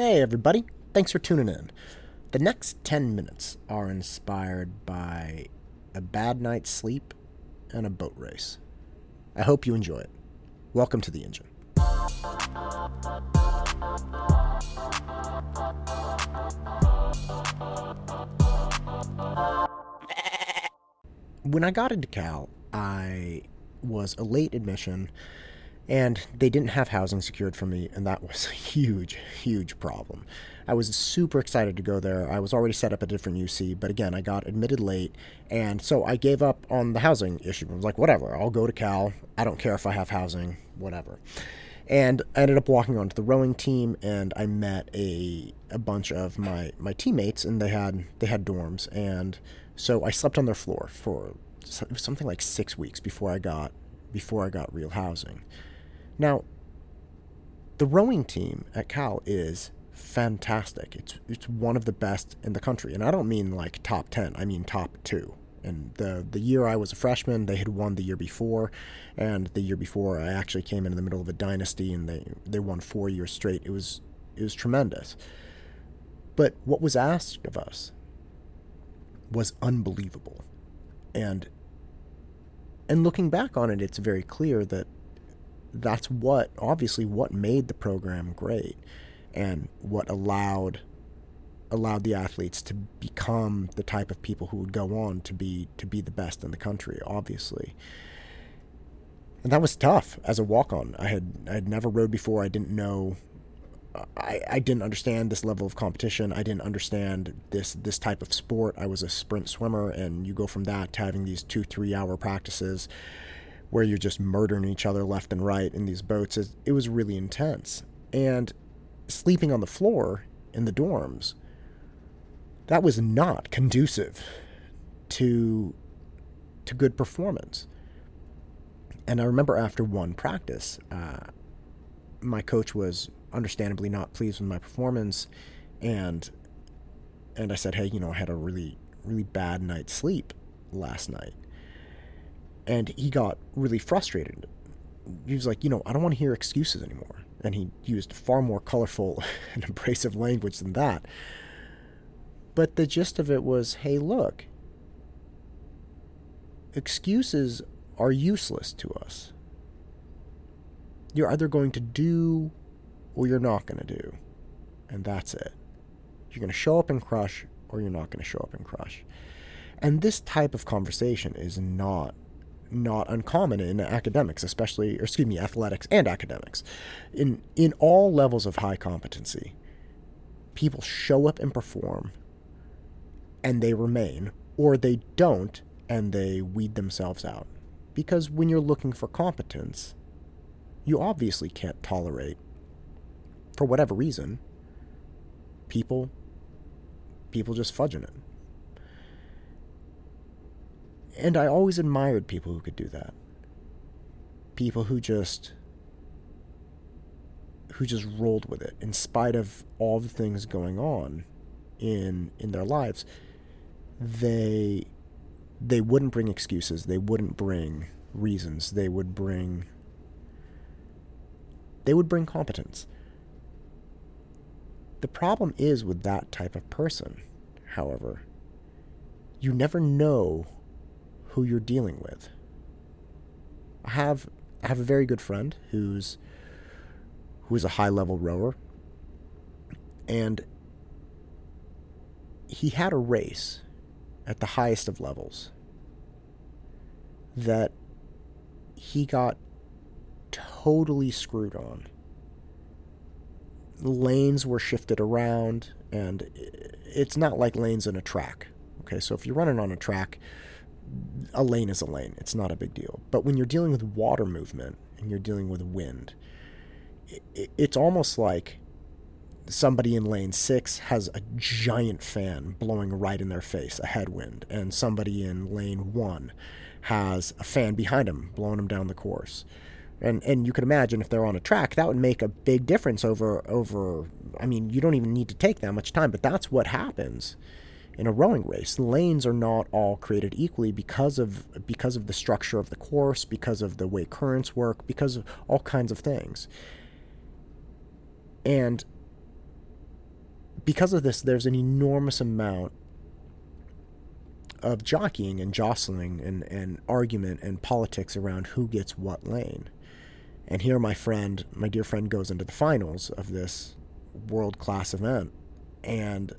Hey, everybody. Thanks for tuning in. The next 10 minutes are inspired by a bad night's sleep and a boat race. I hope you enjoy it. Welcome to the engine. When I got into Cal, I was a late admission and they didn't have housing secured for me, and that was a huge, huge problem. I was super excited to go there. I was already set up at a different UC, but again, I got admitted late, and so I gave up on the housing issue. I was like, whatever, I'll go to Cal. I don't care if I have housing, whatever. And I ended up walking onto the rowing team, and I met a a bunch of my my teammates, and they had they had dorms, and so I slept on their floor for something like six weeks before I got before I got real housing. Now, the rowing team at Cal is fantastic. It's it's one of the best in the country, and I don't mean like top ten. I mean top two. And the the year I was a freshman, they had won the year before, and the year before I actually came in, the middle of a dynasty, and they they won four years straight. It was it was tremendous. But what was asked of us was unbelievable, and and looking back on it, it's very clear that that's what obviously what made the program great and what allowed allowed the athletes to become the type of people who would go on to be to be the best in the country obviously and that was tough as a walk on I had I had never rowed before I didn't know I, I didn't understand this level of competition. I didn't understand this this type of sport. I was a sprint swimmer, and you go from that to having these two three hour practices where you're just murdering each other left and right in these boats. It was really intense. And sleeping on the floor in the dorms, that was not conducive to to good performance. And I remember after one practice, uh, my coach was understandably not pleased with my performance, and and I said, hey, you know, I had a really really bad night's sleep last night and he got really frustrated. He was like, you know, I don't want to hear excuses anymore. And he used far more colorful and abrasive language than that. But the gist of it was hey, look, excuses are useless to us. You're either going to do or you're not going to do. And that's it. You're going to show up and crush or you're not going to show up and crush. And this type of conversation is not not uncommon in academics, especially, or excuse me, athletics and academics. In in all levels of high competency, people show up and perform, and they remain, or they don't, and they weed themselves out. Because when you're looking for competence, you obviously can't tolerate, for whatever reason, people people just fudging it. And I always admired people who could do that. People who just who just rolled with it in spite of all the things going on in in their lives. They they wouldn't bring excuses, they wouldn't bring reasons, they would bring they would bring competence. The problem is with that type of person, however, you never know who you're dealing with. I have I have a very good friend who's who is a high level rower and he had a race at the highest of levels that he got totally screwed on. The lanes were shifted around, and it's not like lanes in a track. Okay, so if you're running on a track, a lane is a lane. It's not a big deal. But when you're dealing with water movement and you're dealing with wind, it, it's almost like somebody in lane six has a giant fan blowing right in their face, a headwind, and somebody in lane one has a fan behind them blowing them down the course. And and you can imagine if they're on a track, that would make a big difference over over. I mean, you don't even need to take that much time, but that's what happens in a rowing race. Lanes are not all created equally because of because of the structure of the course, because of the way currents work, because of all kinds of things. And because of this, there's an enormous amount of jockeying and jostling and, and argument and politics around who gets what lane. And here, my friend, my dear friend, goes into the finals of this world class event and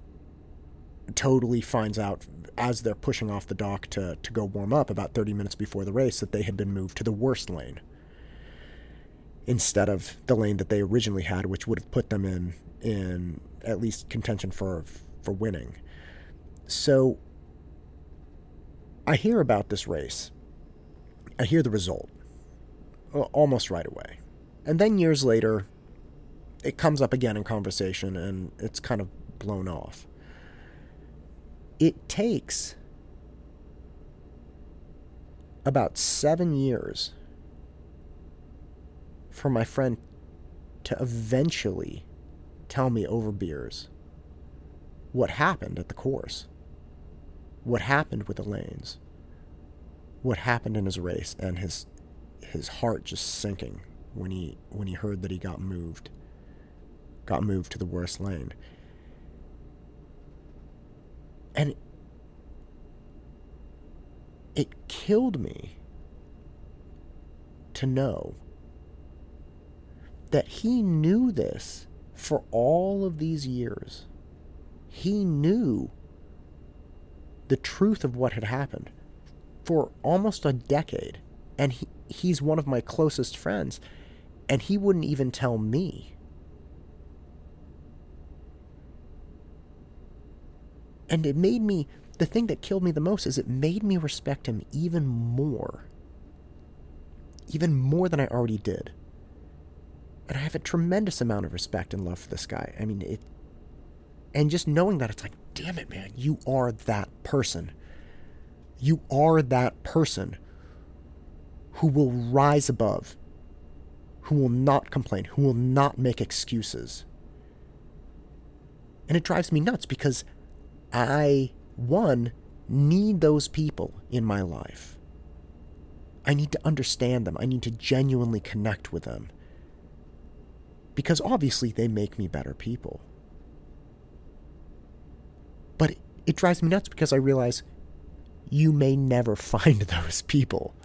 totally finds out as they're pushing off the dock to, to go warm up about 30 minutes before the race that they had been moved to the worst lane instead of the lane that they originally had, which would have put them in in at least contention for for winning. So I hear about this race. I hear the result almost right away. And then years later, it comes up again in conversation and it's kind of blown off. It takes about seven years for my friend to eventually tell me over beers what happened at the course, what happened with the lanes, what happened in his race, and his his heart just sinking when he when he heard that he got moved, got moved to the worst lane, and it killed me to know that he knew this for all of these years. He knew the truth of what had happened for almost a decade. And he, he's one of my closest friends. And he wouldn't even tell me. And it made me, the thing that killed me the most is it made me respect him even more. Even more than I already did. And I have a tremendous amount of respect and love for this guy. I mean, it. And just knowing that, it's like, damn it, man, you are that person. You are that person who will rise above, who will not complain, who will not make excuses. And it drives me nuts because I, one, need those people in my life. I need to understand them. I need to genuinely connect with them because obviously they make me better people. But it drives me nuts because I realize you may never find those people.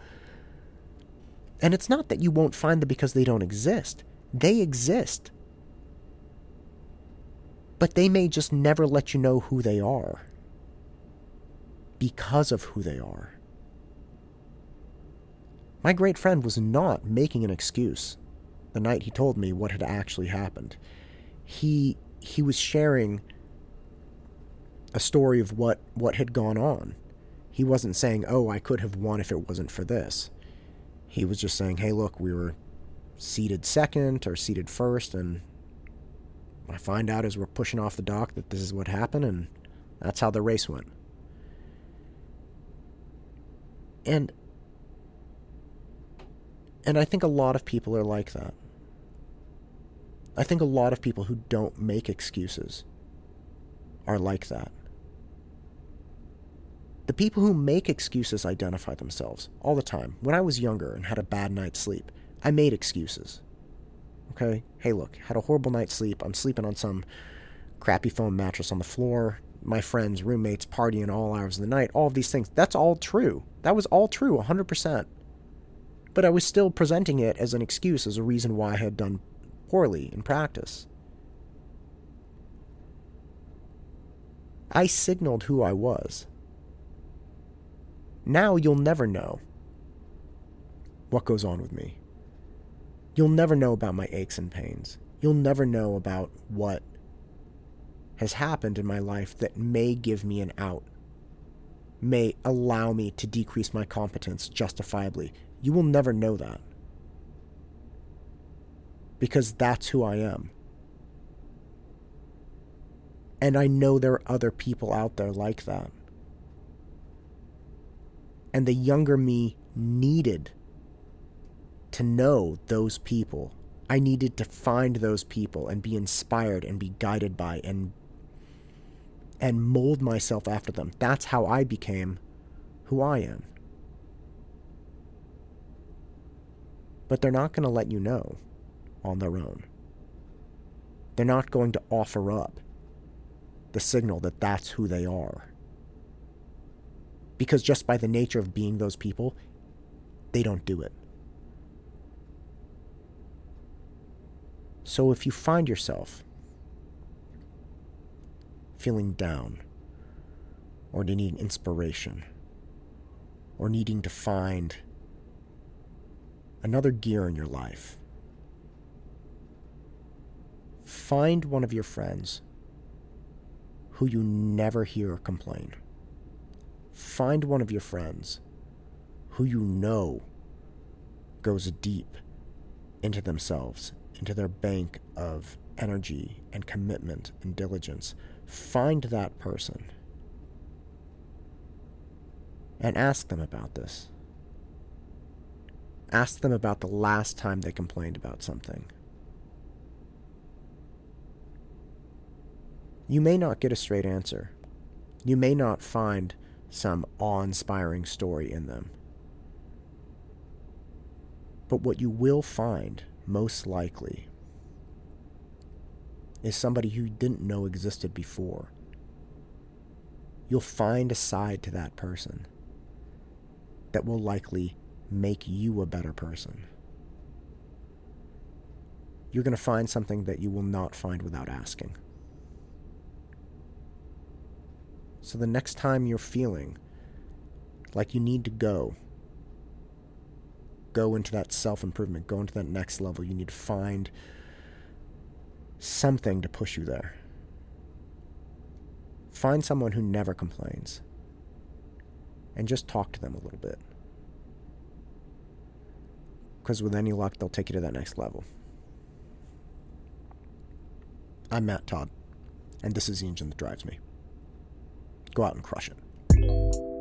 And it's not that you won't find them because they don't exist, they exist. But they may just never let you know who they are because of who they are. My great friend was not making an excuse the night he told me what had actually happened. He he was sharing a story of what what had gone on. He wasn't saying, "Oh, I could have won if it wasn't for this." He was just saying, "Hey, look, we were seated second or seated first and I find out as we're pushing off the dock that this is what happened and that's how the race went." And and I think a lot of people are like that. I think a lot of people who don't make excuses are like that. The people who make excuses identify themselves all the time. When I was younger and had a bad night's sleep, I made excuses. Okay? Hey, look, had a horrible night's sleep. I'm sleeping on some crappy foam mattress on the floor. My friends, roommates, partying all hours of the night. All of these things. That's all true. That was all true, 100%. But I was still presenting it as an excuse, as a reason why I had done poorly in practice. I signaled who I was. Now you'll never know what goes on with me. You'll never know about my aches and pains. You'll never know about what has happened in my life that may give me an out, may allow me to decrease my competence justifiably. You will never know that because that's who I am. And I know there are other people out there like that. And the younger me needed to know those people. I needed to find those people and be inspired and be guided by and and mold myself after them. That's how I became who I am. But they're not going to let you know on their own. They're not going to offer up the signal that that's who they are. Because just by the nature of being those people, they don't do it. So if you find yourself feeling down, or needing inspiration, or needing to find another gear in your life, find one of your friends who you never hear complain. Find one of your friends who you know goes deep into themselves, into their bank of energy and commitment and diligence. Find that person and ask them about this. Ask them about the last time they complained about something. You may not get a straight answer. You may not find some awe inspiring story in them. But what you will find, most likely, is somebody who you didn't know existed before. You'll find a side to that person that will likely make you a better person. You're going to find something that you will not find without asking. So the next time you're feeling like you need to go, go into that self improvement, go into that next level, you need to find something to push you there. Find someone who never complains and just talk to them a little bit. Because with any luck, they'll take you to that next level. I'm Matt Todd, and this is the engine that drives me. Go out and crush it.